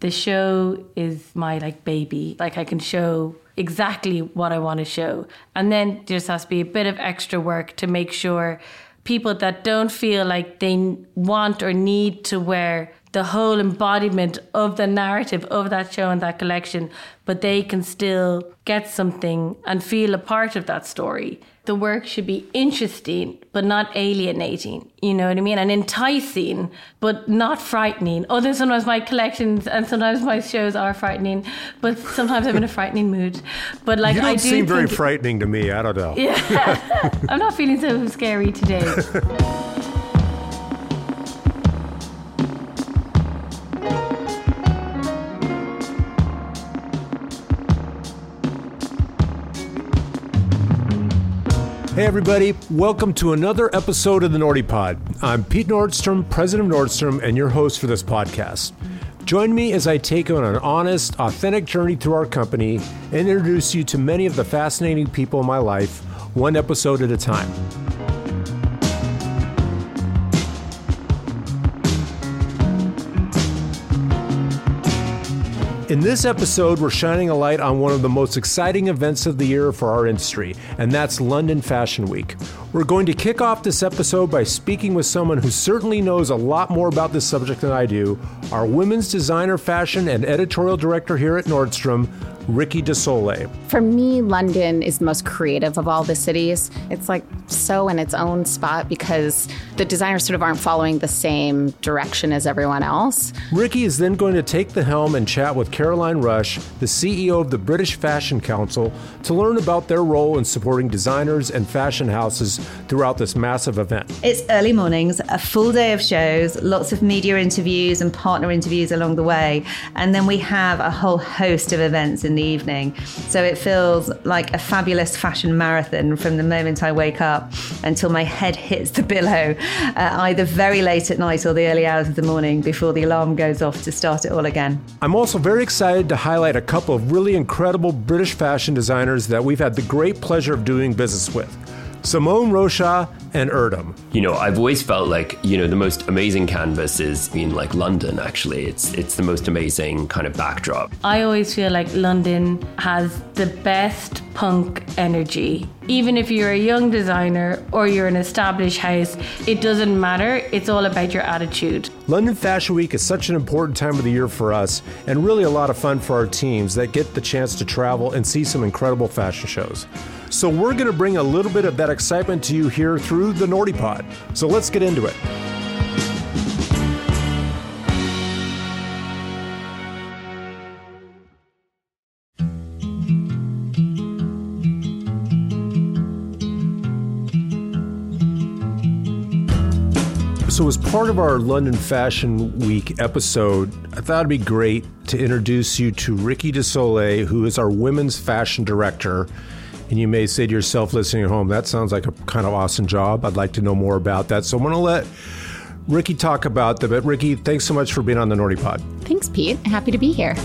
The show is my like baby. Like I can show exactly what I want to show. And then there just has to be a bit of extra work to make sure people that don't feel like they want or need to wear the whole embodiment of the narrative of that show and that collection, but they can still get something and feel a part of that story. The work should be interesting, but not alienating. You know what I mean? And enticing, but not frightening. Oh, Although sometimes my collections and sometimes my shows are frightening, but sometimes I'm in a frightening mood. But like you don't I do seem very frightening to me. I don't know. Yeah, I'm not feeling so scary today. Hey, everybody. Welcome to another episode of the Nordy Pod. I'm Pete Nordstrom, president of Nordstrom, and your host for this podcast. Join me as I take on an honest, authentic journey through our company and introduce you to many of the fascinating people in my life, one episode at a time. In this episode, we're shining a light on one of the most exciting events of the year for our industry, and that's London Fashion Week. We're going to kick off this episode by speaking with someone who certainly knows a lot more about this subject than I do our women's designer, fashion, and editorial director here at Nordstrom, Rickie De Sole. For me, London is the most creative of all the cities. It's like so in its own spot because the designers sort of aren't following the same direction as everyone else. Rickie is then going to take the helm and chat with Caroline Rush, the CEO of the British Fashion Council, to learn about their role in supporting designers and fashion houses throughout this massive event. It's early mornings, a full day of shows, lots of media interviews and partner interviews along the way. And then we have a whole host of events in the evening. So it feels like a fabulous fashion marathon from the moment I wake up until my head hits the pillow, uh, either very late at night or the early hours of the morning before the alarm goes off to start it all again. I'm also very excited to highlight a couple of really incredible British fashion designers that we've had the great pleasure of doing business with Simone Rocha and Erdem. You know, I've always felt like, you know, the most amazing canvas is in like London actually. It's it's the most amazing kind of backdrop. I always feel like London has the best punk energy. Even if you're a young designer or you're an established house, it doesn't matter. It's all about your attitude. London Fashion Week is such an important time of the year for us and really a lot of fun for our teams that get the chance to travel and see some incredible fashion shows. So we're going to bring a little bit of that excitement to you here through the Nordy Pod. So let's get into it. So, as part of our London Fashion Week episode, I thought it'd be great to introduce you to Rickie De Sole, who is our women's fashion director. And you may say to yourself listening at home, that sounds like a kind of awesome job. I'd like to know more about that. So, I'm going to let Rickie talk about that. But, Rickie, thanks so much for being on the Nordy Pod. Thanks, Pete. Happy to be here.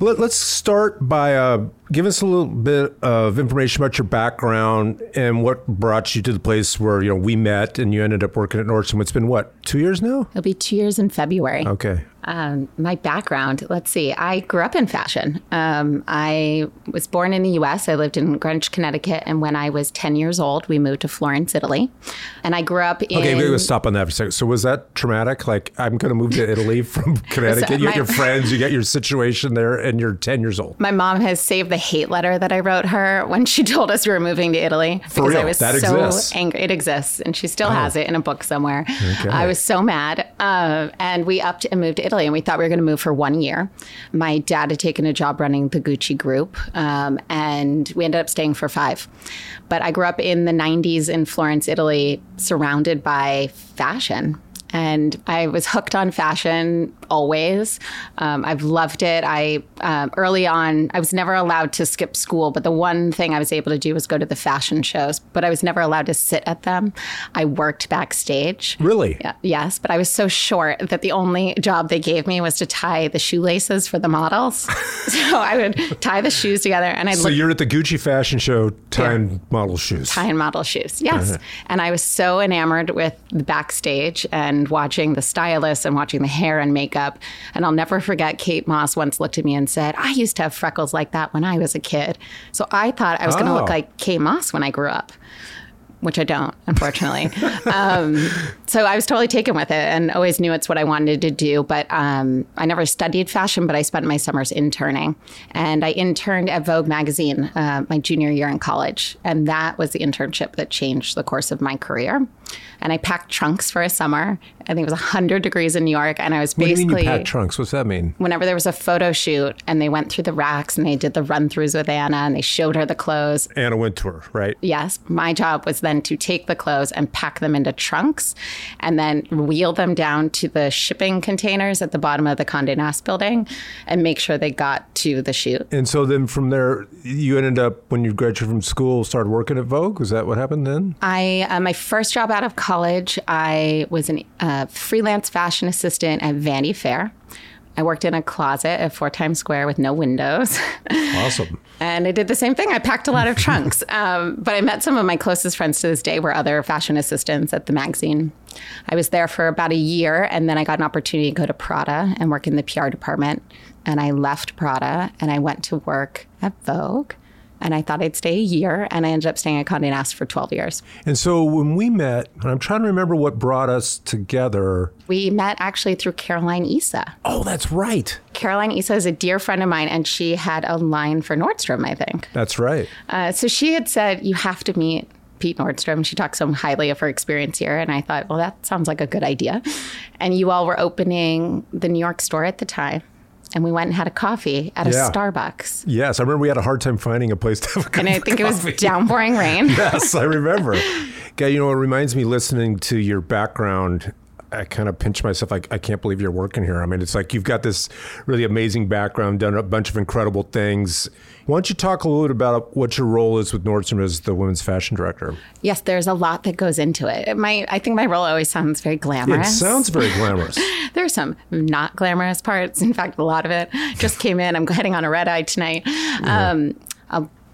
Let, us start by uh, give us a little bit of information about your background and what brought you to the place where you know we met and you ended up working at Nordstrom. It's been what two years now? It'll be two years in February. Okay. Um, my background, let's see. I grew up in fashion. Um, I was born in the U.S. I lived in Greenwich, Connecticut, and when I was ten years old, we moved to Florence, Italy. And I grew up in. Okay, we're gonna stop on that for a second. So was that traumatic? Like I'm going to move to Italy from Connecticut. you my- got your friends, you get your situation there, and you're 10 years old. My mom has saved the hate letter that I wrote her when she told us we were moving to Italy because real? I was That so exists? Oh. angry. It exists, and she still has it in a book somewhere. I was so mad, uh, and we upped and moved to Italy, and we thought we were going to move for one year. My dad had taken a job running the Gucci group, um, and we ended up staying for five. But I grew up in the '90s in Florence, Italy, surrounded by fashion and I was hooked on fashion always. Um, I've loved it. I um, early on, I was never allowed to skip school, but the one thing I was able to do was go to the fashion shows. But I was never allowed to sit at them. I worked backstage. Really? Yeah, yes, but I was so short that the only job they gave me was to tie the shoelaces for the models. so I would tie the shoes together, and I. So you're at the Gucci fashion show tying yeah. model shoes. Tying model shoes, yes. Uh-huh. And I was so enamored with the backstage and watching the stylists and watching the hair and makeup. And I'll never forget Kate Moss once looked at me and said, "I used to have freckles like that when I was a kid." So I thought I was oh. going to look like Kate Moss when I grew up which I don't, unfortunately. um, so I was totally taken with it and always knew it's what I wanted to do. But um, I never studied fashion, but I spent my summers interning. And I interned at Vogue magazine uh, my junior year in college. And that was the internship that changed the course of my career and I packed trunks for a summer. I think it was 100 degrees in New York, and I was basically. What do you mean you packed trunks? What's that mean? Whenever there was a photo shoot, and they went through the racks and they did the run throughs with Anna, and they showed her the clothes. Anna Wintour, right? Yes, my job was then to take the clothes and pack them into trunks, and then wheel them down to the shipping containers at the bottom of the Condé Nast building, and make sure they got to the shoot. And so then from there, you ended up when you graduated from school, started working at Vogue. Was that what happened then? I uh, my first job out of college I was a uh, freelance fashion assistant at Vanity Fair. I worked in a closet at Four Times Square with no windows. Awesome. and I did the same thing. I packed a lot of trunks. Um, but I met some of my closest friends to this day were other fashion assistants at the magazine. I was there for about a year, and then I got an opportunity to go to Prada and work in the PR department. And I left Prada and I went to work at Vogue and I thought I'd stay a year, and I ended up staying at Condé Nast for 12 years. And so when we met, and I'm trying to remember what brought us together. We met actually through Caroline Issa. Oh, that's right. Caroline Issa is a dear friend of mine, and she had a line for Nordstrom, I think. That's right. Uh, so she had said, You have to meet Pete Nordstrom. She talked so highly of her experience here. And I thought, well, that sounds like a good idea. And you all were opening the New York store at the time and we went and had a coffee at a yeah. Starbucks. Yes, I remember we had a hard time finding a place to have a And I think coffee. it was downpouring rain. yes, I remember. yeah, you know, it reminds me listening to your background. I kind of pinch myself like I can't believe you're working here. I mean, it's like you've got this really amazing background, done a bunch of incredible things. Why don't you talk a little bit about what your role is with Nordstrom as the women's fashion director? Yes, there's a lot that goes into it. My, I think my role always sounds very glamorous. It sounds very glamorous. there's some not glamorous parts. In fact, a lot of it just came in. I'm heading on a red eye tonight. Yeah. Um,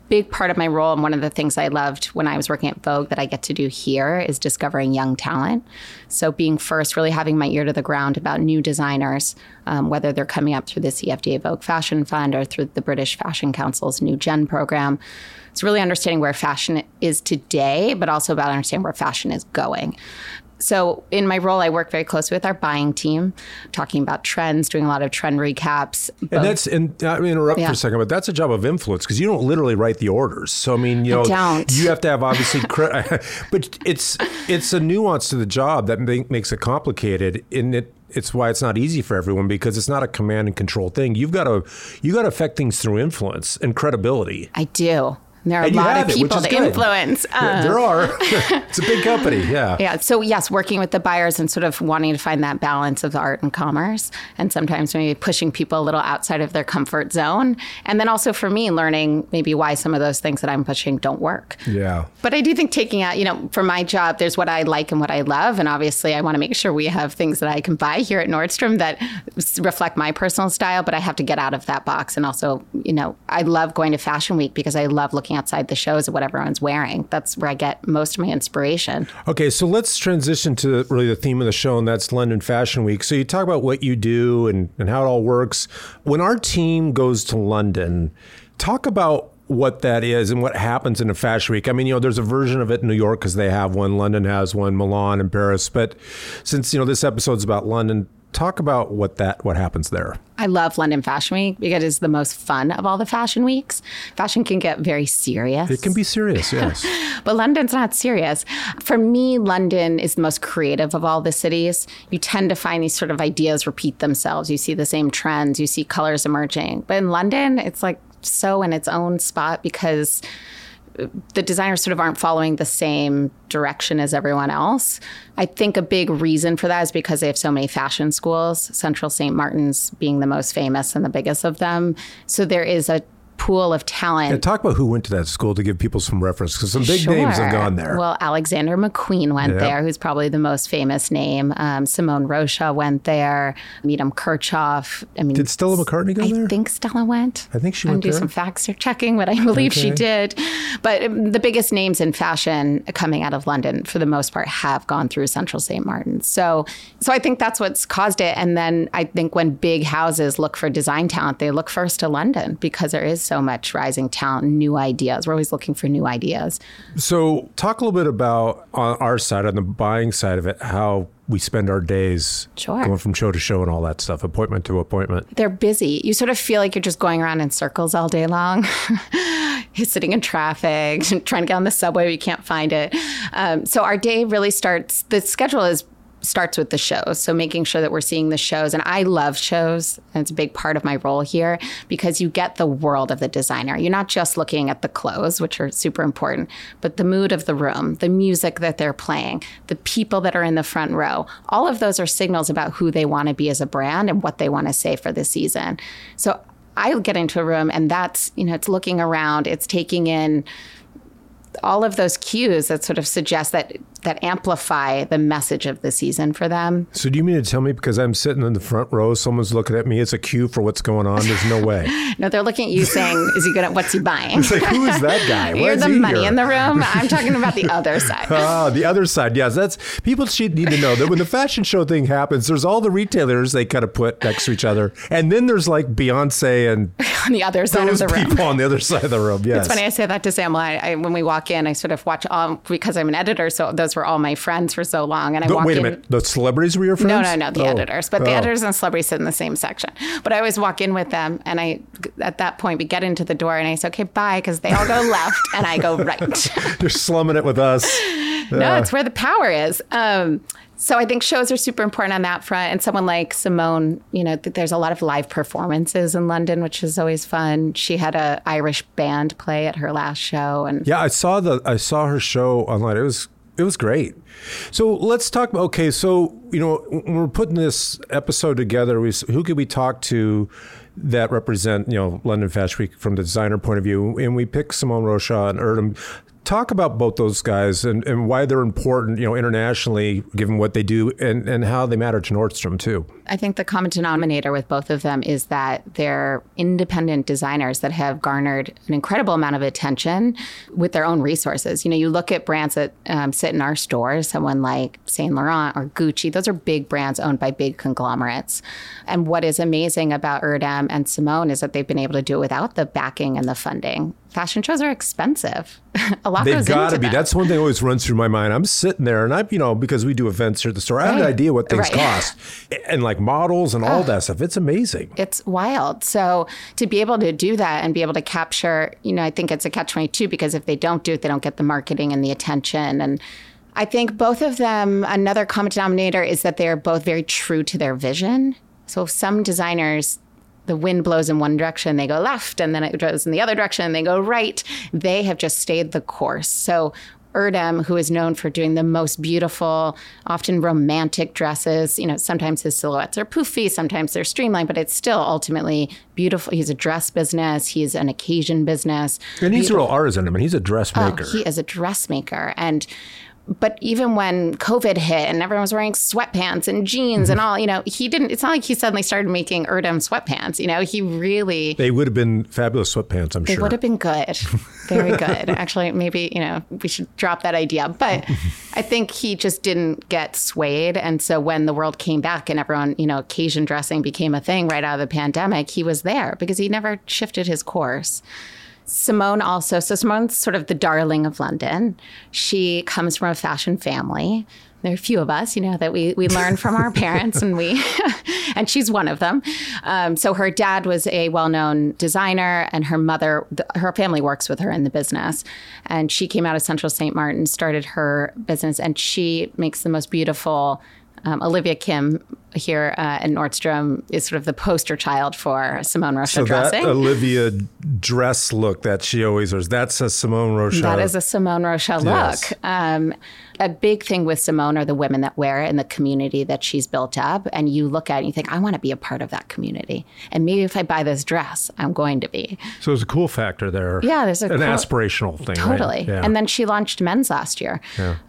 big part of my role and one of the things I loved when I was working at Vogue that I get to do here is discovering young talent. So being first, really having my ear to the ground about new designers, um, whether they're coming up through the CFDA Vogue Fashion Fund or through the British Fashion Council's New Gen program. It's really understanding where fashion is today, but also about understanding where fashion is going. So, in my role, I work very closely with our buying team, talking about trends, doing a lot of trend recaps. Both. And that's, and uh, I mean, interrupt yeah. for a second, but that's a job of influence because you don't literally write the orders. So, I mean, you know, you have to have obviously, but it's it's a nuance to the job that makes it complicated. In it, it's why it's not easy for everyone because it's not a command and control thing. You've got to you got to affect things through influence and credibility. I do. There are and a lot of people to good. influence. Uh, there are. it's a big company. Yeah. Yeah. So, yes, working with the buyers and sort of wanting to find that balance of the art and commerce, and sometimes maybe pushing people a little outside of their comfort zone. And then also for me, learning maybe why some of those things that I'm pushing don't work. Yeah. But I do think taking out, you know, for my job, there's what I like and what I love. And obviously, I want to make sure we have things that I can buy here at Nordstrom that reflect my personal style, but I have to get out of that box. And also, you know, I love going to Fashion Week because I love looking outside the shows of what everyone's wearing. That's where I get most of my inspiration. Okay, so let's transition to really the theme of the show, and that's London Fashion Week. So you talk about what you do and, and how it all works. When our team goes to London, talk about what that is and what happens in a fashion week. I mean, you know, there's a version of it in New York because they have one, London has one, Milan and Paris. But since, you know, this episode's about London, talk about what that what happens there. I love London Fashion Week because it is the most fun of all the fashion weeks. Fashion can get very serious. It can be serious, yes. but London's not serious. For me, London is the most creative of all the cities. You tend to find these sort of ideas repeat themselves. You see the same trends, you see colors emerging. But in London, it's like so in its own spot because the designers sort of aren't following the same direction as everyone else. I think a big reason for that is because they have so many fashion schools, Central St. Martin's being the most famous and the biggest of them. So there is a pool of talent. And talk about who went to that school to give people some reference because some big sure. names have gone there. Well, Alexander McQueen went there, who's probably the most famous name. Um, Simone Rocha went there. Medam Kirchhoff. I mean, did Stella McCartney go I there? I think Stella went. I think she went. I'm do some fact checking, but I believe okay. she did. But um, the biggest names in fashion coming out of London, for the most part, have gone through Central St. Martin's. So, so I think that's what's caused it. And then I think when big houses look for design talent, they look first to London because there is so much rising talent, new ideas. We're always looking for new ideas. So, talk a little bit about on our side, on the buying side of it, how we spend our days sure. going from show to show and all that stuff, appointment to appointment. They're busy. You sort of feel like you're just going around in circles all day long. you're sitting in traffic, trying to get on the subway, but you can't find it. Um, so our day really starts. The schedule is starts with the shows. So making sure that we're seeing the shows. And I love shows. And it's a big part of my role here because you get the world of the designer. You're not just looking at the clothes, which are super important, but the mood of the room, the music that they're playing, the people that are in the front row. All of those are signals about who they want to be as a brand and what they want to say for the season. So I get into a room and that's, you know, it's looking around, it's taking in all of those cues that sort of suggest that that amplify the message of the season for them. So do you mean to tell me because I'm sitting in the front row, someone's looking at me, it's a cue for what's going on? There's no way. no, they're looking at you saying, "Is he good at what's he buying?" It's like, who is that guy? You're the money here? in the room. I'm talking about the other side. ah, the other side. Yes, that's people should need to know that when the fashion show thing happens, there's all the retailers they kind of put next to each other, and then there's like Beyonce and on the other side of the room. People on the other side of the room. Yes, it's funny. I say that to Sam. I, I, when we walk in, I sort of watch all because I'm an editor, so those were all my friends for so long. And I walk wait a in, minute, the celebrities were your friends? No, no, no, the oh. editors. But the oh. editors and celebrities sit in the same section. But I always walk in with them, and I at that point we get into the door, and I say, "Okay, bye," because they all go left, and I go right. They're slumming it with us. no, it's where the power is. Um, so I think shows are super important on that front. And someone like Simone, you know, there's a lot of live performances in London, which is always fun. She had a Irish band play at her last show, and yeah, I saw the I saw her show online. It was it was great. So let's talk about okay. So you know, when we're putting this episode together, we, who could we talk to that represent you know London Fashion Week from the designer point of view? And we picked Simone Rocha and Erdem talk about both those guys and, and why they're important, you know, internationally, given what they do and, and how they matter to Nordstrom too. I think the common denominator with both of them is that they're independent designers that have garnered an incredible amount of attention with their own resources. You know, you look at brands that um, sit in our stores, someone like Saint Laurent or Gucci, those are big brands owned by big conglomerates. And what is amazing about Erdem and Simone is that they've been able to do it without the backing and the funding fashion shows are expensive. a lot They've got to be. Them. That's one thing that always runs through my mind. I'm sitting there and I, you know, because we do events here at the store, I have an idea what things right. cost and like models and all that stuff. It's amazing. It's wild. So to be able to do that and be able to capture, you know, I think it's a catch 22 because if they don't do it, they don't get the marketing and the attention. And I think both of them, another common denominator is that they're both very true to their vision. So some designers the wind blows in one direction, they go left, and then it goes in the other direction, they go right. They have just stayed the course. So Erdem, who is known for doing the most beautiful, often romantic dresses. You know, sometimes his silhouettes are poofy, sometimes they're streamlined, but it's still ultimately beautiful. He's a dress business, he's an occasion business. And he's a real artisan. I mean, he's a dressmaker. Oh, he is a dressmaker. And but even when COVID hit and everyone was wearing sweatpants and jeans and mm-hmm. all, you know, he didn't, it's not like he suddenly started making Erdem sweatpants. You know, he really. They would have been fabulous sweatpants, I'm they sure. They would have been good. Very good. Actually, maybe, you know, we should drop that idea. But I think he just didn't get swayed. And so when the world came back and everyone, you know, occasion dressing became a thing right out of the pandemic, he was there because he never shifted his course. Simone also, so Simone's sort of the darling of London. She comes from a fashion family. There are a few of us, you know, that we, we learn from our parents, and we, and she's one of them. Um, so her dad was a well known designer, and her mother, her family works with her in the business. And she came out of Central St. Martin, started her business, and she makes the most beautiful um, Olivia Kim here uh, at Nordstrom is sort of the poster child for Simone Rocha so dressing. that Olivia dress look that she always wears, that's a Simone Rocha. That is a Simone Rocha Yes. look. Um, a big thing with Simone are the women that wear it and the community that she's built up. And you look at it and you think, I want to be a part of that community. And maybe if I buy this dress, I'm going to be. So there's a cool factor there. Yeah, there's a an cool- aspirational thing. right? Totally. Yeah. And then she launched men's last year.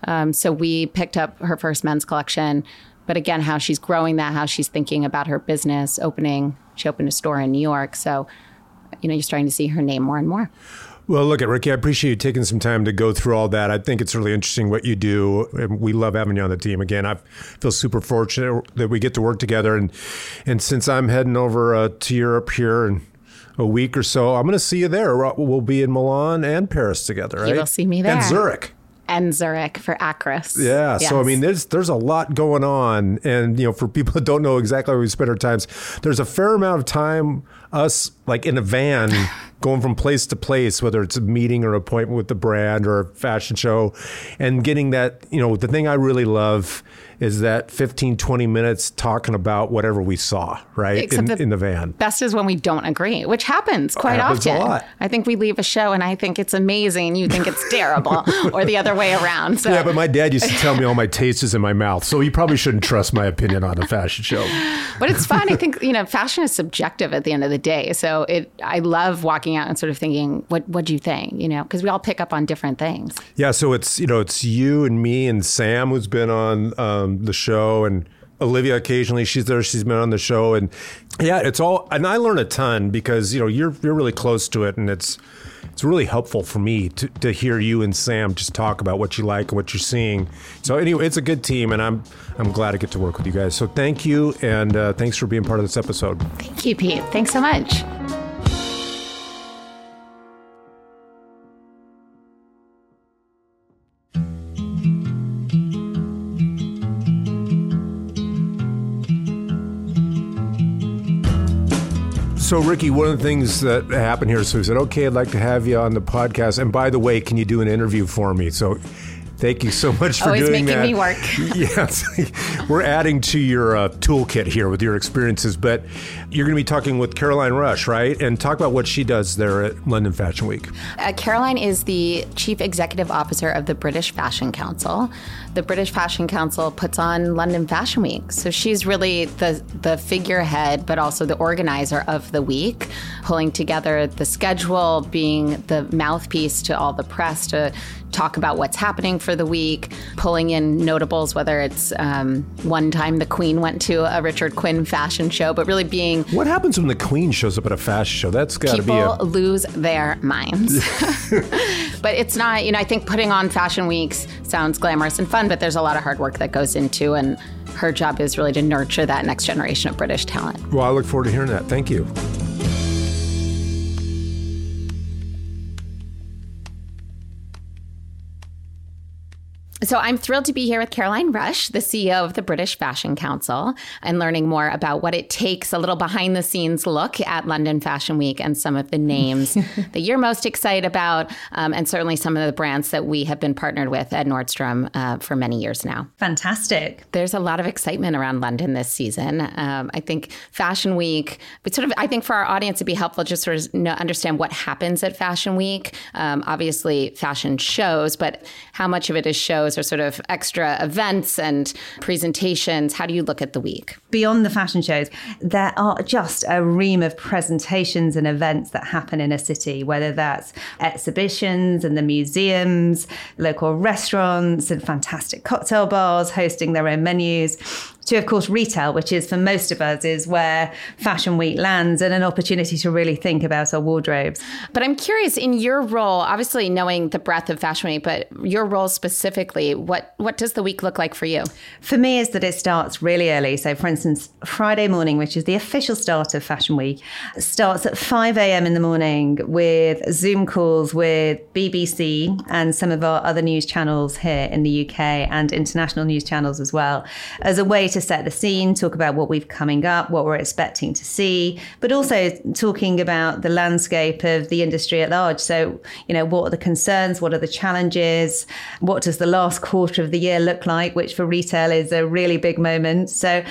Um, so we picked up her first men's collection. But again, how she's growing that, how she's thinking about her business, opening, she opened a store in New York. So, you know, you're starting to see her name more and more. Well, look at Rickie. I appreciate you taking some time to go through all that. I think it's really interesting what you do, and we love having you on the team. Again, I feel super fortunate that we get to work together. And and since I'm heading over uh, to Europe here in a week or so, I'm going to see you there. We'll be in Milan and Paris together, right? will see me there. And. Zurich. And Zurich for Akris. Yeah. So I mean, there's there's a lot going on, and you know, for people that don't know exactly where we spend our times, there's a fair amount of time us like in a van going from place to place, whether it's a meeting or appointment with the brand or a fashion show, and getting that. You know, the thing I really love is that 15, 20 minutes talking about whatever we saw, right, Except in, that- in the van. Best is when we don't agree, which happens quite Happens a often. lot. I think we leave a show and I think it's amazing you think it's terrible, or the other way around. So Yeah, but my dad used to tell me all my taste is in my mouth, so you probably shouldn't trust my opinion on a fashion show. but it's fun. I think you know, fashion is subjective at the end of the day. So it, I love walking out and sort of thinking, what what do you think? You know, because we all pick up on different things. Yeah, so it's you know it's you and me and Sam who's been on um, the show and Olivia occasionally she's there she's been on the show and yeah it's all and I learn a ton because you know you're you're really close to it and it's it's really helpful for me to, to hear you and Sam just talk about what you like and what you're seeing. So anyway, it's a good team and I'm I'm glad to get to work with you guys. So thank you and uh, thanks for being part of this episode. Thank you, Pete. Thanks so much. So, Rickie, one of the things that happened here, so we said, okay, I'd like to have you on the podcast. And by the way, can you do an interview for me? So, thank you so much for Always doing making that. me work. yes. We're adding to your uh, toolkit here with your experiences, but you're going to be talking with Caroline Rush, right? And talk about what she does there at London Fashion Week. Uh, Caroline is the chief executive officer of the British Fashion Council. The British Fashion Council puts on London Fashion Week. So she's really the, the figurehead, but also the organizer of the week, pulling together the schedule, being the mouthpiece to all the press to talk about what's happening for the week, pulling in notables, whether it's um, one time the Queen went to a Richard Quinn fashion show, but really being What happens when the Queen shows up at a fashion show? That's got to be a. people lose their minds. but it's not, you know, I think putting on fashion weeks sounds glamorous and fun, but there's a lot of hard work that goes into and her job is really to nurture that next generation of British talent. Well, I look forward to hearing that. Thank you. So I'm thrilled to be here with Caroline Rush, the CEO of the British Fashion Council, and learning more about what it takes, a little behind the scenes look at London Fashion Week and some of the names that you're most excited about, um, and certainly some of the brands that we have been partnered with at Nordstrom uh, for many years now. Fantastic. There's a lot of excitement around London this season. Um, I think Fashion Week, but sort of, I think for our audience, it'd be helpful just sort of know, understand what happens at Fashion Week. Um, obviously, fashion shows, but how much of it is shows or sort of extra events and presentations? How do you look at the week? Beyond the fashion shows, there are just a ream of presentations and events that happen in a city, whether that's exhibitions and the museums, local restaurants, and fantastic cocktail bars hosting their own menus. To, of course, retail, which is for most of us, is where Fashion Week lands and an opportunity to really think about our wardrobes. But I'm curious in your role, obviously knowing the breadth of Fashion Week, but your role specifically, what what does the week look like for you? For me, is that it starts really early. So, for instance, Friday morning, which is the official start of Fashion Week, starts at 5 a.m. in the morning with Zoom calls with BBC and some of our other news channels here in the UK and international news channels as well, as a way to set the scene, talk about what we've coming up, what we're expecting to see, but also talking about the landscape of the industry at large. So, you know, what are the concerns? What are the challenges? What does the last quarter of the year look like? Which for retail is a really big moment. So,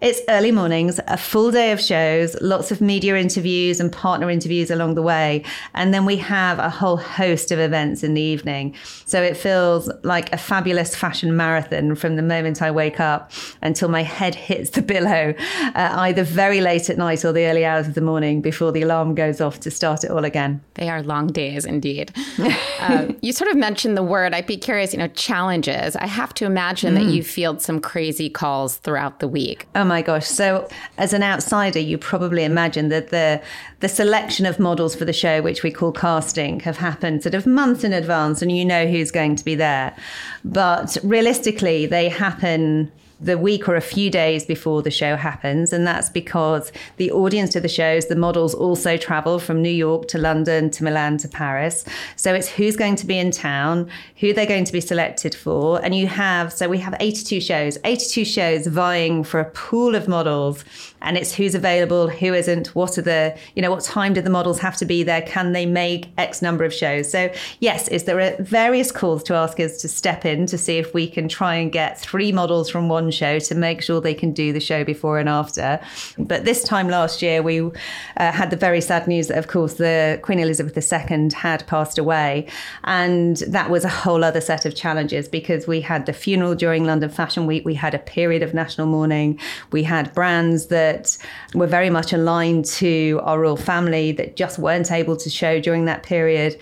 It's early mornings, a full day of shows, lots of media interviews and partner interviews along the way. And then we have a whole host of events in the evening. So it feels like a fabulous fashion marathon from the moment I wake up until my head hits the pillow, uh, either very late at night or the early hours of the morning before the alarm goes off to start it all again. They are long days indeed. um, you sort of mentioned the word. I'd be curious, you know, challenges. I have to imagine mm. that you field some crazy calls throughout the week. Um, my gosh. So, as an outsider, you probably imagine that the, the selection of models for the show, which we call casting, have happened sort of months in advance and you know who's going to be there. But realistically, they happen the week or a few days before the show happens. And that's because the audience to the shows, the models also travel from New York to London to Milan to Paris. So it's who's going to be in town, who they're going to be selected for. And you have, so we have 82 shows, 82 shows vying for a pool of models and it's who's available, who isn't, what are the, you know, what time do the models have to be there? Can they make X number of shows? So, yes, is there are various calls to ask us to step in to see if we can try and get three models from one show to make sure they can do the show before and after. But this time last year, we uh, had the very sad news that, of course, the Queen Elizabeth II had passed away. And that was a whole other set of challenges because we had the funeral during London Fashion Week, we had a period of national mourning, we had brands that that were very much aligned to our royal family that just weren't able to show during that period.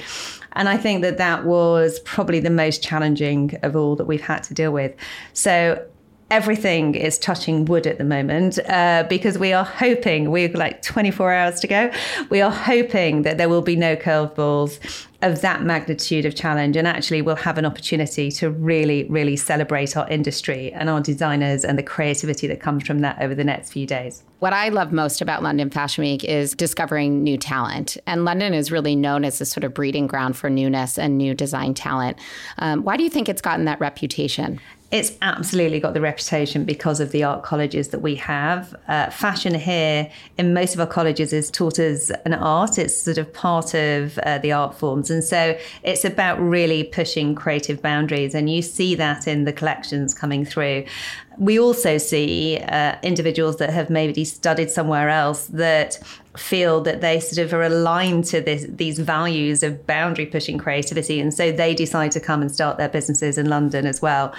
And I think that that was probably the most challenging of all that we've had to deal with. So everything is touching wood at the moment uh, because we are hoping we've like 24 hours to go we are hoping that there will be no curveballs of that magnitude of challenge and actually we'll have an opportunity to really really celebrate our industry and our designers and the creativity that comes from that over the next few days what I love most about London Fashion Week is discovering new talent. And London is really known as a sort of breeding ground for newness and new design talent. Um, why do you think it's gotten that reputation? It's absolutely got the reputation because of the art colleges that we have. Uh, fashion here in most of our colleges is taught as an art. It's sort of part of uh, the art forms. And so it's about really pushing creative boundaries. And you see that in the collections coming through. We also see uh, individuals that have maybe studied somewhere else that feel that they sort of are aligned to this, these values of boundary pushing creativity. And so they decide to come and start their businesses in London as well.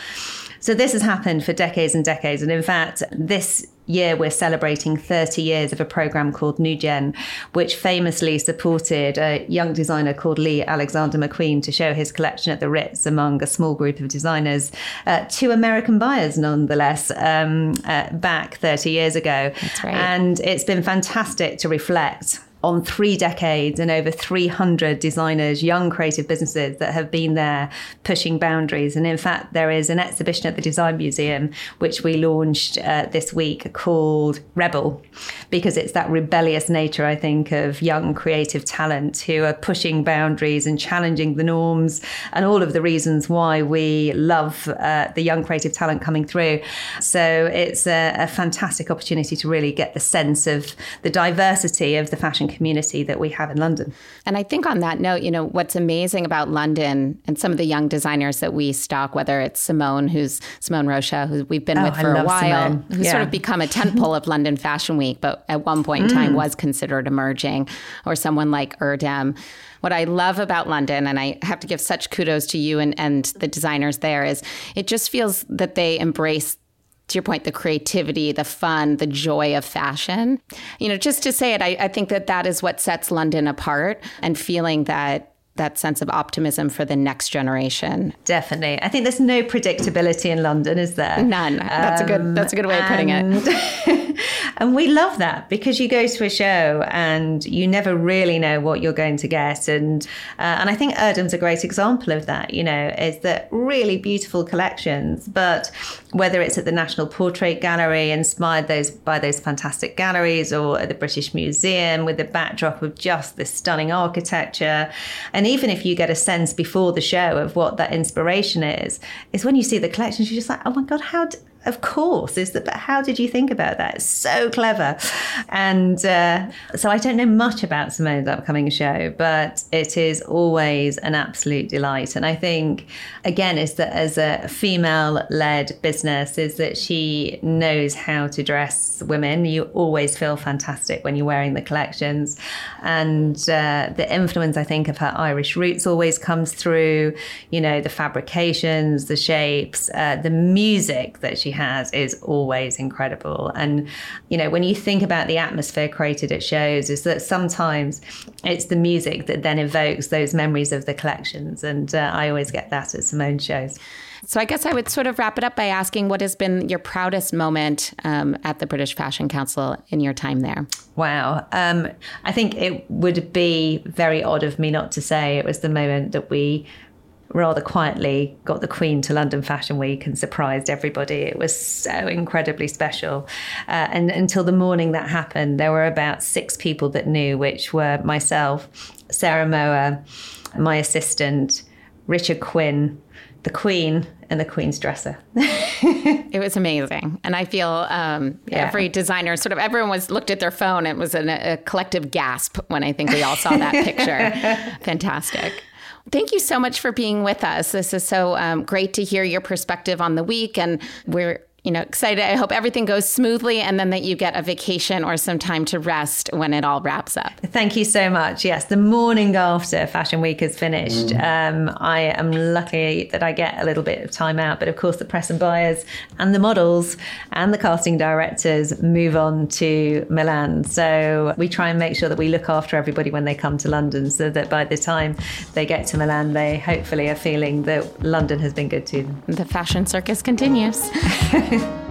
So this has happened for decades and decades. And in fact, this year we're celebrating 30 years of a program called New Gen, which famously supported a young designer called Lee Alexander McQueen to show his collection at the Ritz among a small group of designers uh, to American buyers, nonetheless, um, uh, back 30 years ago. That's right. And it's been fantastic to reflect on three decades and over 300 designers, young creative businesses that have been there pushing boundaries. And in fact, there is an exhibition at the Design Museum, which we launched uh, this week called Rebel, because it's that rebellious nature, I think, of young creative talent who are pushing boundaries and challenging the norms and all of the reasons why we love uh, the young creative talent coming through. So it's a, a fantastic opportunity to really get the sense of the diversity of the fashion community that we have in London. And I think on that note, you know, what's amazing about London and some of the young designers that we stock, whether it's Simone, who's Simone Rocha, who we've been oh, with for a while, Simone. who's yeah. sort of become a tentpole of London Fashion Week, but at one point in time mm. was considered emerging, or someone like Erdem what I love about London, and I have to give such kudos to you and, and the designers there, is it just feels that they embrace to your point, the creativity, the fun, the joy of fashion. You know, just to say it, I, I think that that is what sets London apart and feeling that that sense of optimism for the next generation. Definitely. I think there's no predictability in London, is there? None. That's um, a good that's a good way of putting it. and we love that because you go to a show and you never really know what you're going to get and uh, and I think Erdem's a great example of that, you know, is that really beautiful collections, but whether it's at the National Portrait Gallery inspired those by those fantastic galleries or at the British Museum with the backdrop of just this stunning architecture and even if you get a sense before the show of what that inspiration is, is when you see the collections, you're just like, oh my God, how, of course is that but how did you think about that? It's so clever. And uh, so i don't know much about simone's upcoming show but it is always an absolute delight. And i think again is that as a female led business is that she knows how to dress women. You always feel fantastic when you're wearing the collections. And uh, the influence i think of her irish roots always comes through you know the fabrications the shapes uh, the music that she has is always incredible. And, you know, when you think about the atmosphere created at shows, is that sometimes it's the music that then evokes those memories of the collections. And uh, I always get that at Simone shows. So I guess I would sort of wrap it up by asking what has been your proudest moment um, at the British Fashion Council in your time there? Wow. Um, I think it would be very odd of me not to say it was the moment that we rather quietly got the Queen to London Fashion Week and surprised everybody. It was so incredibly special. Uh, and until the morning that happened, there were about six people that knew, which were myself, Sarah Mower, my assistant, Richard Quinn, the Queen, and the Queen's dresser. it was amazing, and I feel um, yeah. every designer, sort of everyone was looked at their phone. It was an, a collective gasp when I think we all saw that picture. Fantastic. Thank you so much for being with us. This is so um, great to hear your perspective on the week, and we're you know, excited. I hope everything goes smoothly and then that you get a vacation or some time to rest when it all wraps up. Thank you so much. Yes, the morning after Fashion Week is finished, mm. um, I am lucky that I get a little bit of time out. But of course, the press and buyers and the models and the casting directors move on to Milan. So we try and make sure that we look after everybody when they come to London so that by the time they get to Milan, they hopefully are feeling that London has been good to them. The fashion circus continues. All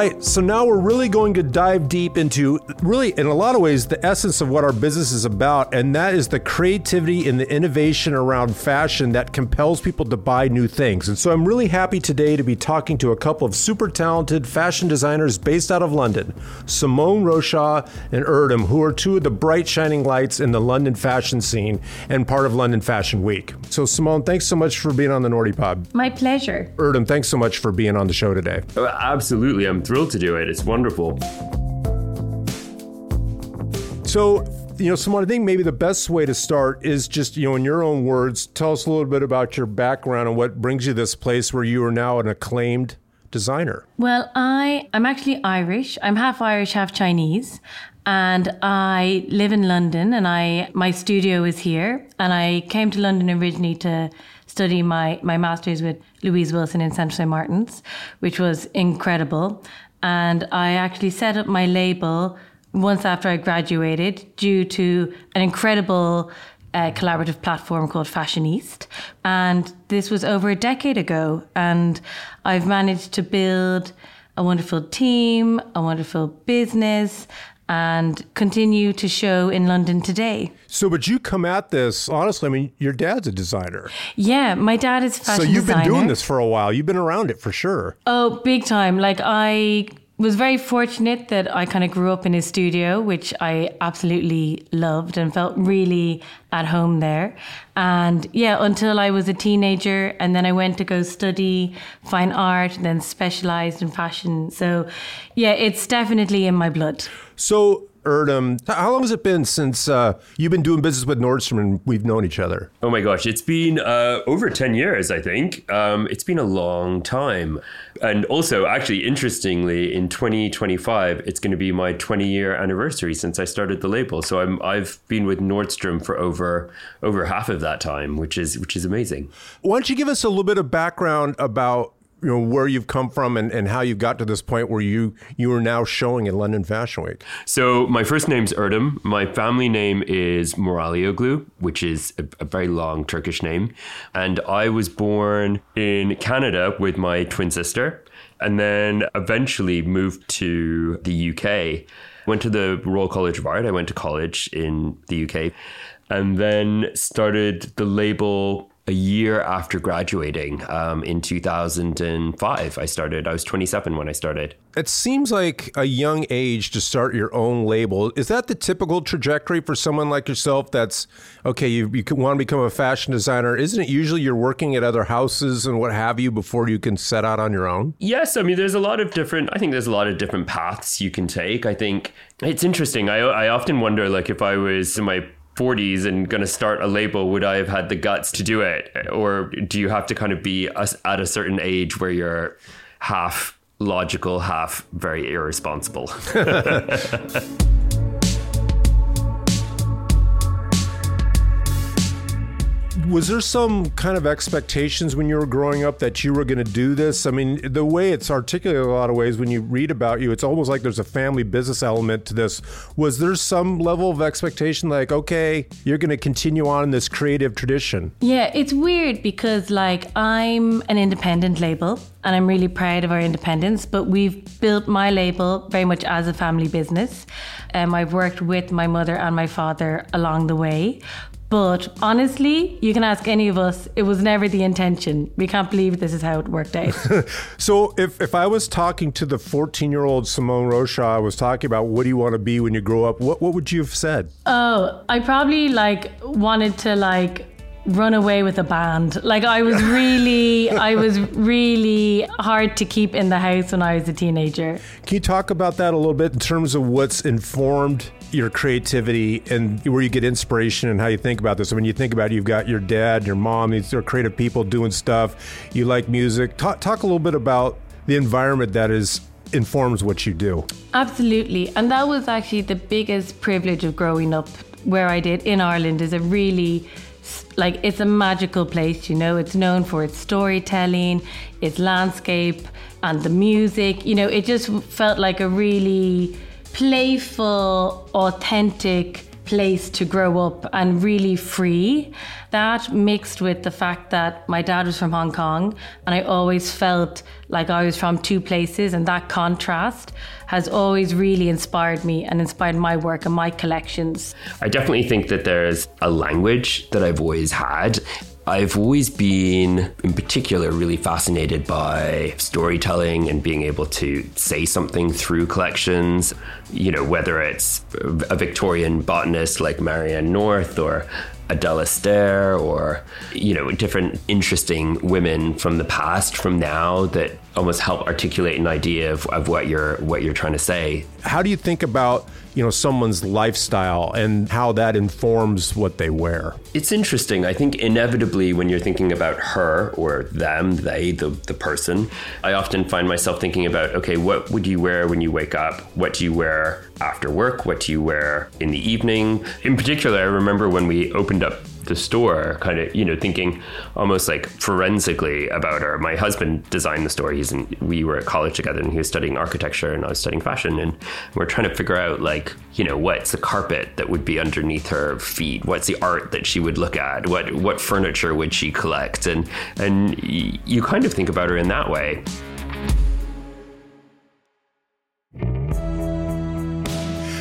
right, so now we're really going to dive deep into, really, in a lot of ways, the essence of what our business is about, and that is the creativity and the innovation around fashion that compels people to buy new things. And so I'm really happy today to be talking to a couple of super talented fashion designers based out of London, Simone Rocha and Erdem, who are two of the bright shining lights in the London fashion scene and part of London Fashion Week. So, Simone, thanks so much for being on the Nordy Pod. My pleasure. Erdem, thanks so much for being on the show today. Oh, absolutely. I'm thrilled to do it. It's wonderful. So, you know, Simone, I think maybe the best way to start is just, you know, in your own words, tell us a little bit about your background and what brings you this place where you are now an acclaimed designer. Well, I I'm actually Irish. I'm half Irish, half Chinese, and I live in London and I my studio is here and I came to London originally to study my my masters with Louise Wilson in Central Martin's, which was incredible. And I actually set up my label once after I graduated due to an incredible uh, collaborative platform called Fashion East. And this was over a decade ago. And I've managed to build a wonderful team, a wonderful business, and continue to show in London today. So, but you come at this honestly. I mean, your dad's a designer. Yeah, my dad is fashion. So you've designer. been doing this for a while. You've been around it for sure. Oh, big time! Like I was very fortunate that I kind of grew up in his studio, which I absolutely loved and felt really at home there. And yeah, until I was a teenager, and then I went to go study fine art, and then specialized in fashion. So yeah, it's definitely in my blood. So Erdem, how long has it been since uh, you've been doing business with Nordstrom and we've known each other? Oh my gosh, it's been uh, over 10 years, I think. Um, it's been a long time. And also, actually, interestingly, in 2025, it's going to be my 20 year anniversary since I started the label. So I'm, I've been with Nordstrom for over over half of that time, which is which is amazing. Why don't you give us a little bit of background about you know where you've come from and, and how you've got to this point where you you are now showing in London Fashion Week. So my first name's Erdem. My family name is Moralioglu, which is a, a, very long Turkish name, and I was born in Canada with my twin sister, and then eventually moved to the UK. Went to the Royal College of Art. I went to college in the UK, and then started the label a year after graduating um, in 2005. I started, I was 27 when I started. It seems like a young age to start your own label. Is that the typical trajectory for someone like yourself that's, okay, you, you want to become a fashion designer? Isn't it usually you're working at other houses and what have you before you can set out on your own? Yes. I mean, there's a lot of different, I think there's a lot of different paths you can take. I think it's interesting. I, I often wonder, like, if I was in my 40s and going to start a label, would I have had the guts to do it? Or do you have to kind of be at a certain age where you're half logical, half very irresponsible? was there some kind of expectations when you were growing up that you were going to do this? I mean, the way it's articulated in a lot of ways when you read about you, it's almost like there's a family business element to this. Was there some level of expectation like, okay, you're going to continue on in this creative tradition? Yeah, it's weird because like I'm an independent label and I'm really proud of our independence, but we've built my label very much as a family business. Um, I've worked with my mother and my father along the way. But honestly, you can ask any of us, it was never the intention. We can't believe this is how it worked out. so if, if I was talking to the 14 year old Simone Rocha, I was talking about what do you want to be when you grow up, what, what would you have said? Oh, I probably like wanted to like run away with a band. Like I was really, I was really hard to keep in the house when I was a teenager. Can you talk about that a little bit in terms of what's informed your creativity and where you get inspiration and how you think about this. I mean, you think about it, you've got your dad, your mom, these are creative people doing stuff. You like music. Talk, talk a little bit about the environment that is informs what you do. Absolutely. And that was actually the biggest privilege of growing up where I did in Ireland is a really like it's a magical place, you know. It's known for its storytelling, its landscape and the music. You know, it just felt like a really playful, authentic place to grow up and really free. That mixed with the fact that my dad was from Hong Kong and I always felt like I was from two places, and that contrast has always really inspired me and inspired my work and my collections. I definitely think that there's a language that I've always had I've always been, in particular, really fascinated by storytelling and being able to say something through collections. You know, whether it's a Victorian botanist like Marianne North or Adele Astaire or, you know, different interesting women from the past, from now that almost help articulate an idea of, of what you're what you're trying to say. How do you think about you know someone's lifestyle and how that informs what they wear. It's interesting. I think inevitably when you're thinking about her or them they the, the person i often find myself thinking about okay what would you wear when you wake up? What do you wear after work? What do you wear in the evening? In particular i remember when we opened up the store, kind of, you know, thinking almost like forensically about her. My husband designed the store. He's in, we were at college together and he was studying architecture and I was studying fashion. And we're trying to figure out, like, you know, what's the carpet that would be underneath her feet? What's the art that she would look at? What, what furniture would she collect? And, and you kind of think about her in that way.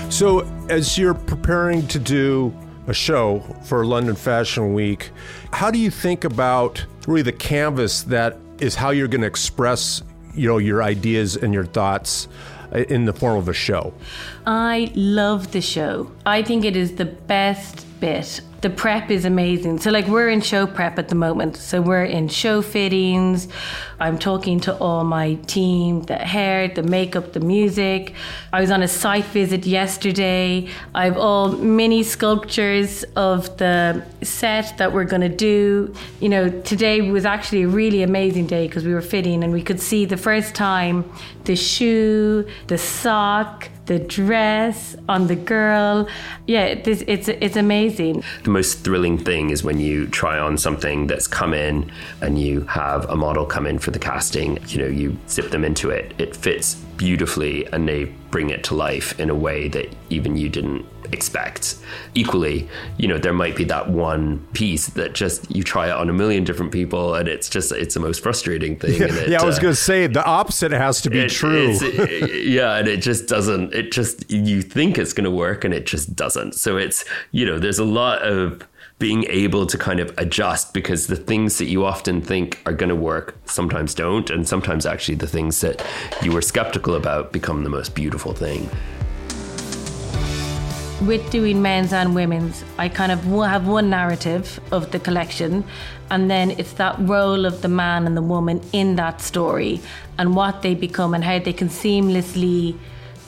So, as you're preparing to do a show for London Fashion Week. How do you think about really the canvas that is how you're going to express, you know, your ideas and your thoughts uh, in the form of a show? I love the show. I think it is the best bit the prep is amazing. So, like, we're in show prep at the moment. So, we're in show fittings. I'm talking to all my team the hair, the makeup, the music. I was on a site visit yesterday. I have all mini sculptures of the set that we're going to do. You know, today was actually a really amazing day because we were fitting and we could see the first time the shoe, the sock, the dress on the girl. Yeah, this, it's it's amazing. The most thrilling thing is when you try on something that's come in and you have a model come in for the casting. You know, you zip them into it. It fits beautifully and they bring it to life in a way that even you didn't expect. Equally, you know, there might be that one piece that just you try it on a million different people and it's just it's the most frustrating thing. Yeah, it, yeah I was uh, going to say the opposite has to be it, true. It, yeah, and it just doesn't. It just you think it's going to work and it just doesn't. So it's you know, there's a lot of being able to kind of adjust because the things that you often think are going to work sometimes don't. And sometimes actually the things that you were skeptical about become the most beautiful thing. With doing men's and women's, I kind of have one narrative of the collection, and then it's that role of the man and the woman in that story and what they become and how they can seamlessly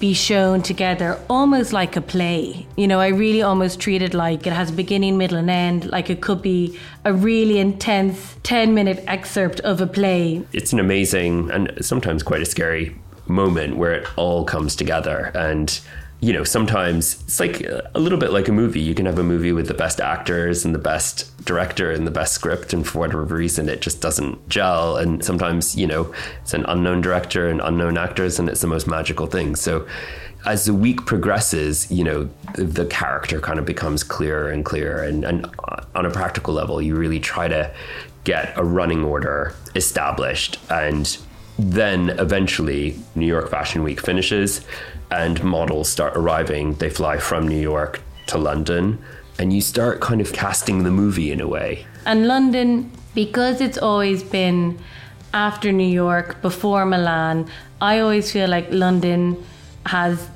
be shown together almost like a play. You know, I really almost treat it like it has a beginning, middle, and end, like it could be a really intense 10 minute excerpt of a play. It's an amazing and sometimes quite a scary moment where it all comes together and you know, sometimes it's like uh, a little bit like a movie. You can have a movie with the best actors and the best director and the best script, and for whatever reason, it just doesn't gel. And sometimes, you know, it's an unknown director and unknown actors, and it's the most magical thing. So, as the week progresses, you know, the, character kind of becomes clearer and clearer. And, and uh, on a practical level, you really try to get a running order established and then eventually New York Fashion Week finishes and models start arriving. They fly from New York to London, and you start kind of casting the movie in a way. And London, because it's always been after New York, before Milan, I always feel like London has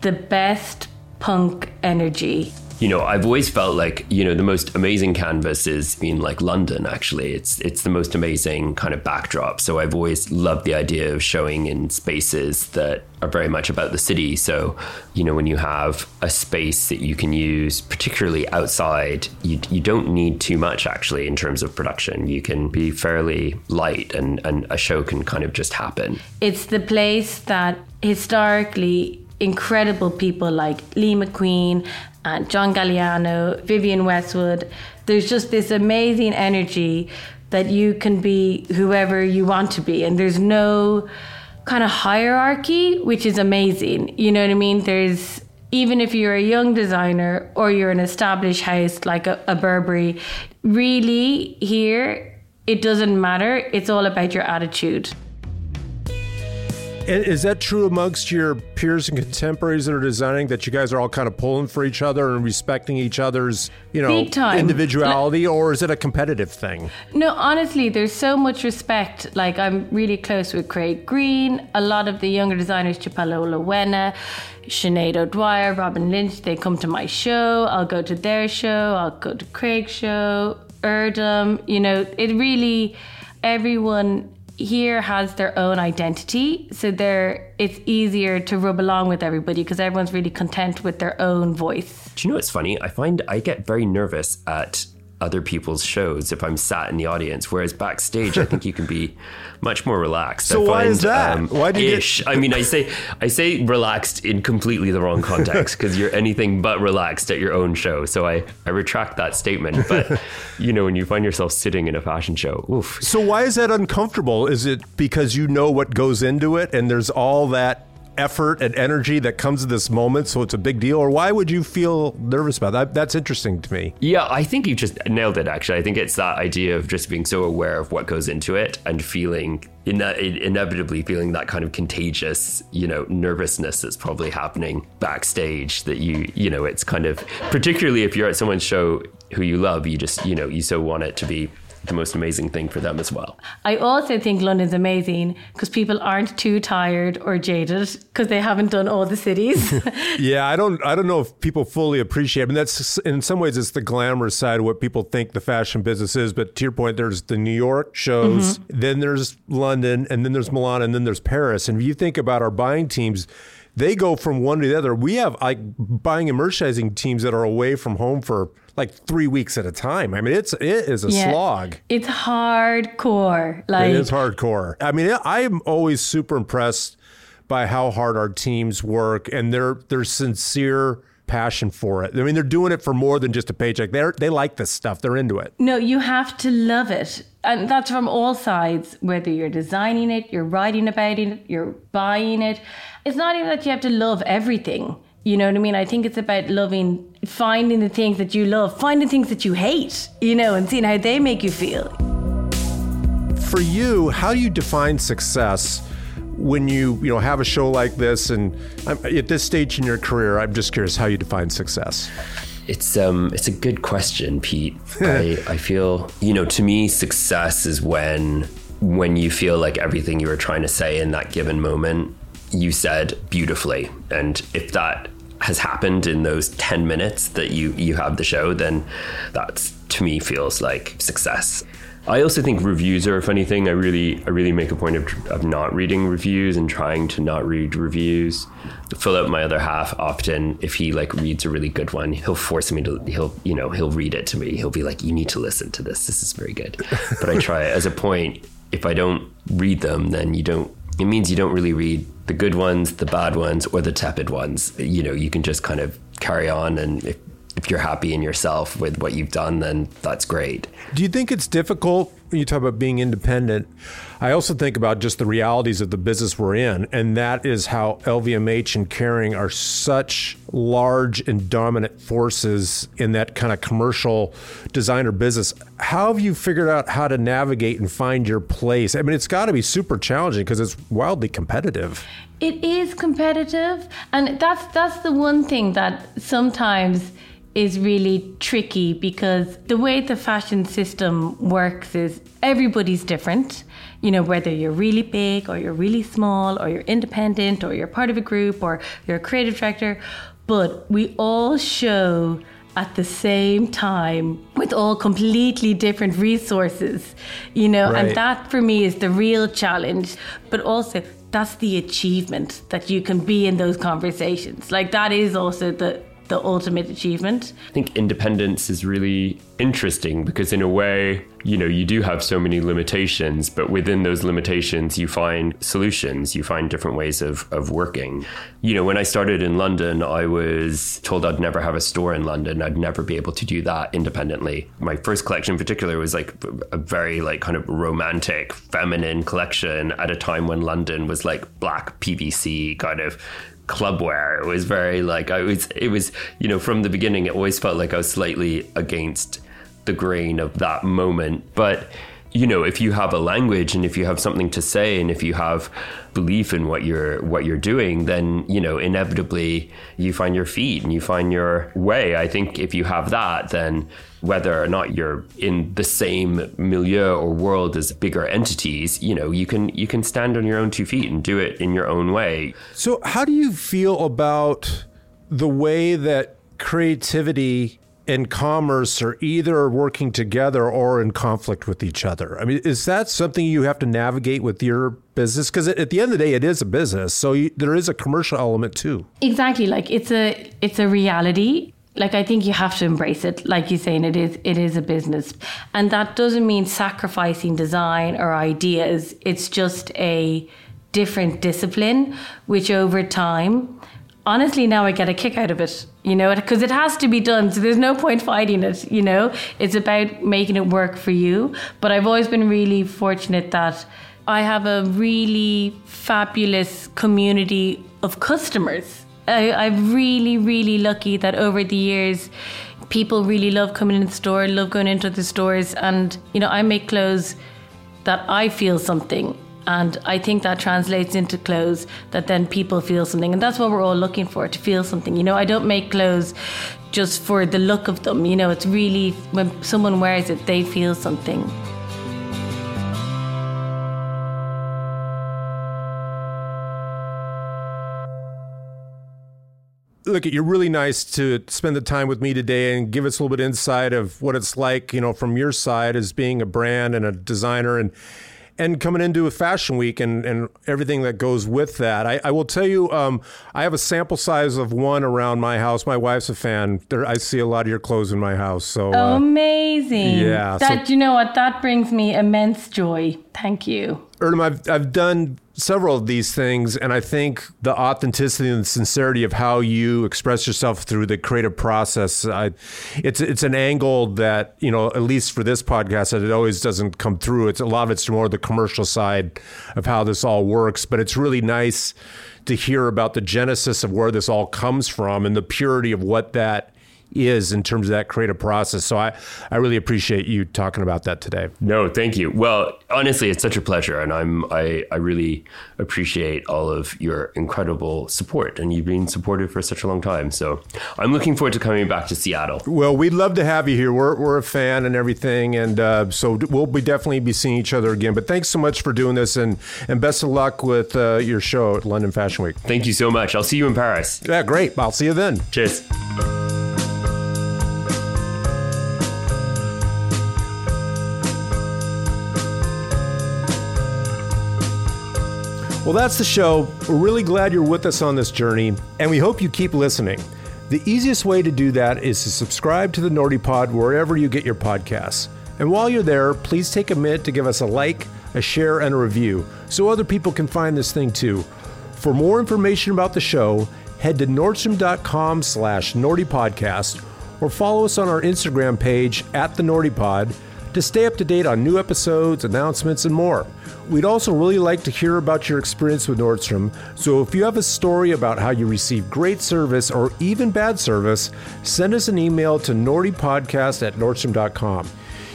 the best punk energy you know, I've always felt like, you know, the most amazing canvas is in like London, actually. It's it's the most amazing kind of backdrop. So I've always loved the idea of showing in spaces that are very much about the city. So, you know, when you have a space that you can use, particularly outside, you, you don't need too much actually in terms of production. You can be fairly light and, and a show can kind of just happen. It's the place that historically incredible people like Lee McQueen and John Galliano, Vivienne Westwood. There's just this amazing energy that you can be whoever you want to be, and there's no kind of hierarchy, which is amazing. You know what I mean? There's even if you're a young designer or you're an established house like a, a Burberry, really here it doesn't matter. It's all about your attitude. And is that true amongst your peers and contemporaries that are designing that you guys are all kind of pulling for each other and respecting each other's, you know, individuality, or is it a competitive thing? No, honestly, there's so much respect. Like I'm really close with Craig Green, a lot of the younger designers, Chopova Lowena, Sinead O'Dwyer, Robyn Lynch, they come to my show. I'll go to their show. I'll go to Craig's show. Erdem, you know, it really everyone here has their own identity so they're it's easier to rub along with everybody because everyone's really content with their own voice. Do you know what's funny? I find i get very nervous at other people's shows if I'm sat in the audience. Whereas backstage, I think you can be much more relaxed. So I find, why is that? Um, why do you? Ish. Get... I mean, I say I say relaxed in completely the wrong context because you're anything but relaxed at your own show. So I I retract that statement. But you know, when you find yourself sitting in a fashion show, oof. So why is that uncomfortable? Is it because you know what goes into it, and there's all that effort and energy that comes to this moment, so it's a big deal? Or why would you feel nervous about that? That's interesting to me. Yeah, I think you just nailed it, actually. I think it's that idea of just being so aware of what goes into it and feeling inevitably feeling that kind of contagious, you know, nervousness that's probably happening backstage that you, you know, it's kind of, particularly if you're at someone's show who you love, you just, you know, you so want it to be the most amazing thing for them as well. I also think London's amazing because people aren't too tired or jaded because they haven't done all the cities. yeah, I don't I don't know if people fully appreciate. I mean, that's in some ways it's the glamorous side of what people think the fashion business is. But to your point, there's the New York shows, mm-hmm. then there's London, and then there's Milan, and then there's Paris. And if you think about our buying teams they go from one to the other. We have like buying and merchandising teams that are away from home for like three weeks at a time. I mean, it's it is a yeah, slog. It's hardcore. Like it is hardcore. I mean, I'm always super impressed by how hard our teams work and their their sincere passion for it. I mean, they're doing it for more than just a paycheck. They they like this stuff. They're into it. No, you have to love it. And that's from all sides, whether you're designing it, you're writing about it, you're buying it. It's not even that you have to love everything. You know what I mean? I think it's about loving, finding the things that you love, finding things that you hate, you know, and seeing how they make you feel. For you, how do you define success when you, you know, have a show like this? And at this stage in your career, I'm just curious how you define success. It's um it's a good question, Pete. I, I feel you know to me success is when when you feel like everything you were trying to say in that given moment you said beautifully, and if that has happened in those 10 minutes that you you have the show then that's to me feels like success I also think reviews are a funny thing. I really, I really make a point of, of not reading reviews and trying to not read reviews. Fill Philip, my other half, often if he like reads a really good one, he'll force me to. He'll, you know, he'll read it to me. He'll be like, "You need to listen to this. This is very good." But I try as a point. If I don't read them, then you don't. It means you don't really read the good ones, the bad ones, or the tepid ones. You know, you can just kind of carry on, and if if you're happy in yourself with what you've done, then that's great. Do you think it's difficult when you talk about being independent? I also think about just the realities of the business we're in, and that is how LVMH and Kering are such large and dominant forces in that kind of commercial designer business. How have you figured out how to navigate and find your place? I mean, it's got to be super challenging because it's wildly competitive. It is competitive, and that's that's the one thing that sometimes is really tricky because the way the fashion system works is everybody's different. You know, whether you're really big or you're really small or you're independent or you're part of a group or you're a creative director, but we all show at the same time with all completely different resources, you know, right. and that for me is the real challenge. But also, that's the achievement that you can be in those conversations. Like, that is also the the ultimate achievement. I think independence is really interesting because, in a way, you know, you do have so many limitations, but within those limitations, you find solutions, you find different ways of, of working. You know, when I started in London, I was told I'd never have a store in London. I'd never be able to do that independently. My first collection in particular was like a very, like, kind of romantic, feminine collection at a time when London was like black PVC kind of clubwear. It was very like I was it was, you know, from the beginning it always felt like I was slightly against the grain of that moment. But you know, if you have a language and if you have something to say and if you have belief in what you're what you're doing, then you know inevitably you find your feet and you find your way. I think if you have that, then whether or not you're in the same milieu or world as bigger entities, you know, you can you can stand on your own two feet and do it in your own way. So, how do you feel about the way that creativity and commerce are either working together or in conflict with each other. I mean, is that something you have to navigate with your business? Because at the end of the day, it is a business, so you, there is a commercial element too. Exactly, like it's a it's a reality. Like I think you have to embrace it. Like you're saying, it is it is a business, and that doesn't mean sacrificing design or ideas. It's just a different discipline, which over time honestly now I get a kick out of it, you know, because it has to be done. So there's no point fighting it, you know. It's about making it work for you. But I've always been really fortunate that I have a really fabulous community of customers. I, I'm really, really lucky that over the years, people really love coming in the store, love going into the stores, and you know, I make clothes that I feel something and I think that translates into clothes that then people feel something. And that's what we're all looking for to feel something. You know, I don't make clothes just for the look of them. You know, it's really when someone wears it, they feel something. look you're really nice to spend the time with me today and give us a little bit insight of what it's like you know from your side as being a brand and a designer and and coming into a fashion week and, and everything that goes with that. I, I will tell you, um, I have a sample size of one around my house. My wife's a fan. There, I see a lot of your clothes in my house. So uh, amazing! Yeah, that so, you know what that brings me immense joy. Thank you. Erdem, I've, I've done several of these things, and I think the authenticity and the sincerity of how you express yourself through the creative process, I, it's it's an angle that you know, at least for this podcast, that it always doesn't come through. It's a lot of it's more the commercial side of how this all works, but it's really nice to hear about the genesis of where this all comes from and the purity of what that is in terms of that creative process. So I, I really appreciate you talking about that today. No, thank you. Well, honestly, it's such a pleasure, and I'm I, I really appreciate all of your incredible support, and you've been supportive for such a long time. So I'm looking forward to coming back to Seattle. Well, we'd love to have you here. We're, we're a fan and everything, and uh, so we'll be definitely be seeing each other again. But thanks so much for doing this, and and best of luck with uh, your show at London Fashion Week. Thank you so much. I'll see you in Paris. Yeah, great. I'll see you then. Cheers. Well, that's the show. We're really glad you're with us on this journey, and we hope you keep listening. The easiest way to do that is to subscribe to the Nordy Pod wherever you get your podcasts. And while you're there, please take a minute to give us a like, a share, and a review so other people can find this thing too. For more information about the show, head to nordstrom.com slash nordypodcast or follow us on our Instagram page at the NordyPod to stay up to date on new episodes, announcements, and more. We'd also really like to hear about your experience with Nordstrom, so if you have a story about how you received great service or even bad service, send us an email to nordypodcast at nordstrom.com.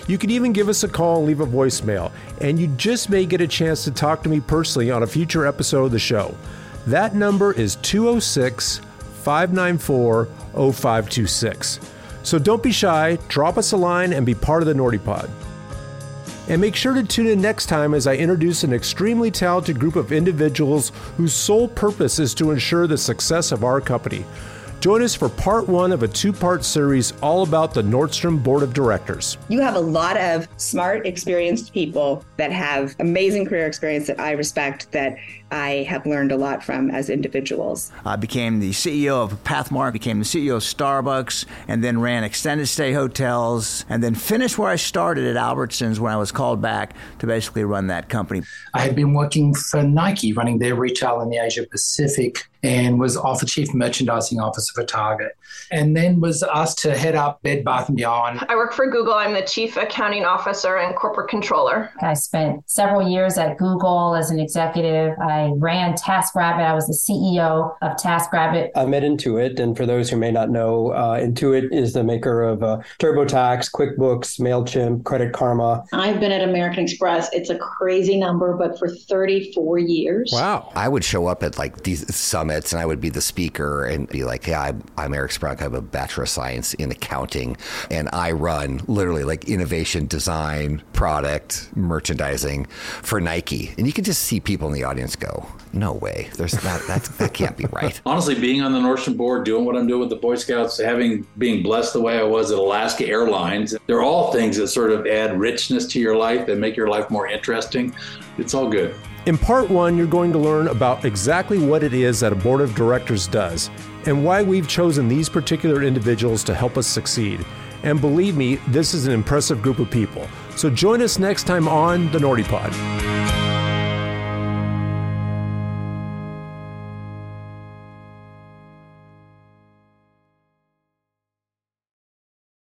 You can even give us a call and leave a voicemail, and you just may get a chance to talk to me personally on a future episode of the show. That number is 206 594 0526. So don't be shy, drop us a line, and be part of the Nordy Pod. And make sure to tune in next time as I introduce an extremely talented group of individuals whose sole purpose is to ensure the success of our company. Join us for part one of a two part series all about the Nordstrom Board of Directors. You have a lot of smart, experienced people that have amazing career experience that I respect, that I have learned a lot from as individuals. I became the CEO of Pathmark, became the CEO of Starbucks, and then ran extended stay hotels, and then finished where I started at Albertsons when I was called back to basically run that company. I had been working for Nike, running their retail in the Asia Pacific, and was offered chief merchandising officer for Target, and then was asked to head up Bed Bath and Beyond. I work for Google. I'm the chief accounting officer and corporate controller. I spent several years at Google as an executive. I I ran TaskRabbit. I was the CEO of TaskRabbit. I'm met Intuit, and for those who may not know, uh, Intuit is the maker of uh, TurboTax, QuickBooks, Mailchimp, Credit Karma. I've been at American Express. It's a crazy number, but for 34 years. Wow! I would show up at like these summits, and I would be the speaker and be like, "Yeah, I'm, I'm Eric Sprunk. I have a bachelor of science in accounting, and I run literally like innovation, design, product, merchandising for Nike." And you can just see people in the audience go, no way. There's that. That that can't be right. Honestly, being on the Nordstrom board, doing what I'm doing with the Boy Scouts, having being blessed the way I was at Alaska Airlines, they're all things that sort of add richness to your life and make your life more interesting. It's all good. In part one, you're going to learn about exactly what it is that a board of directors does and why we've chosen these particular individuals to help us succeed. And believe me, this is an impressive group of people. So join us next time on the Nordy Pod.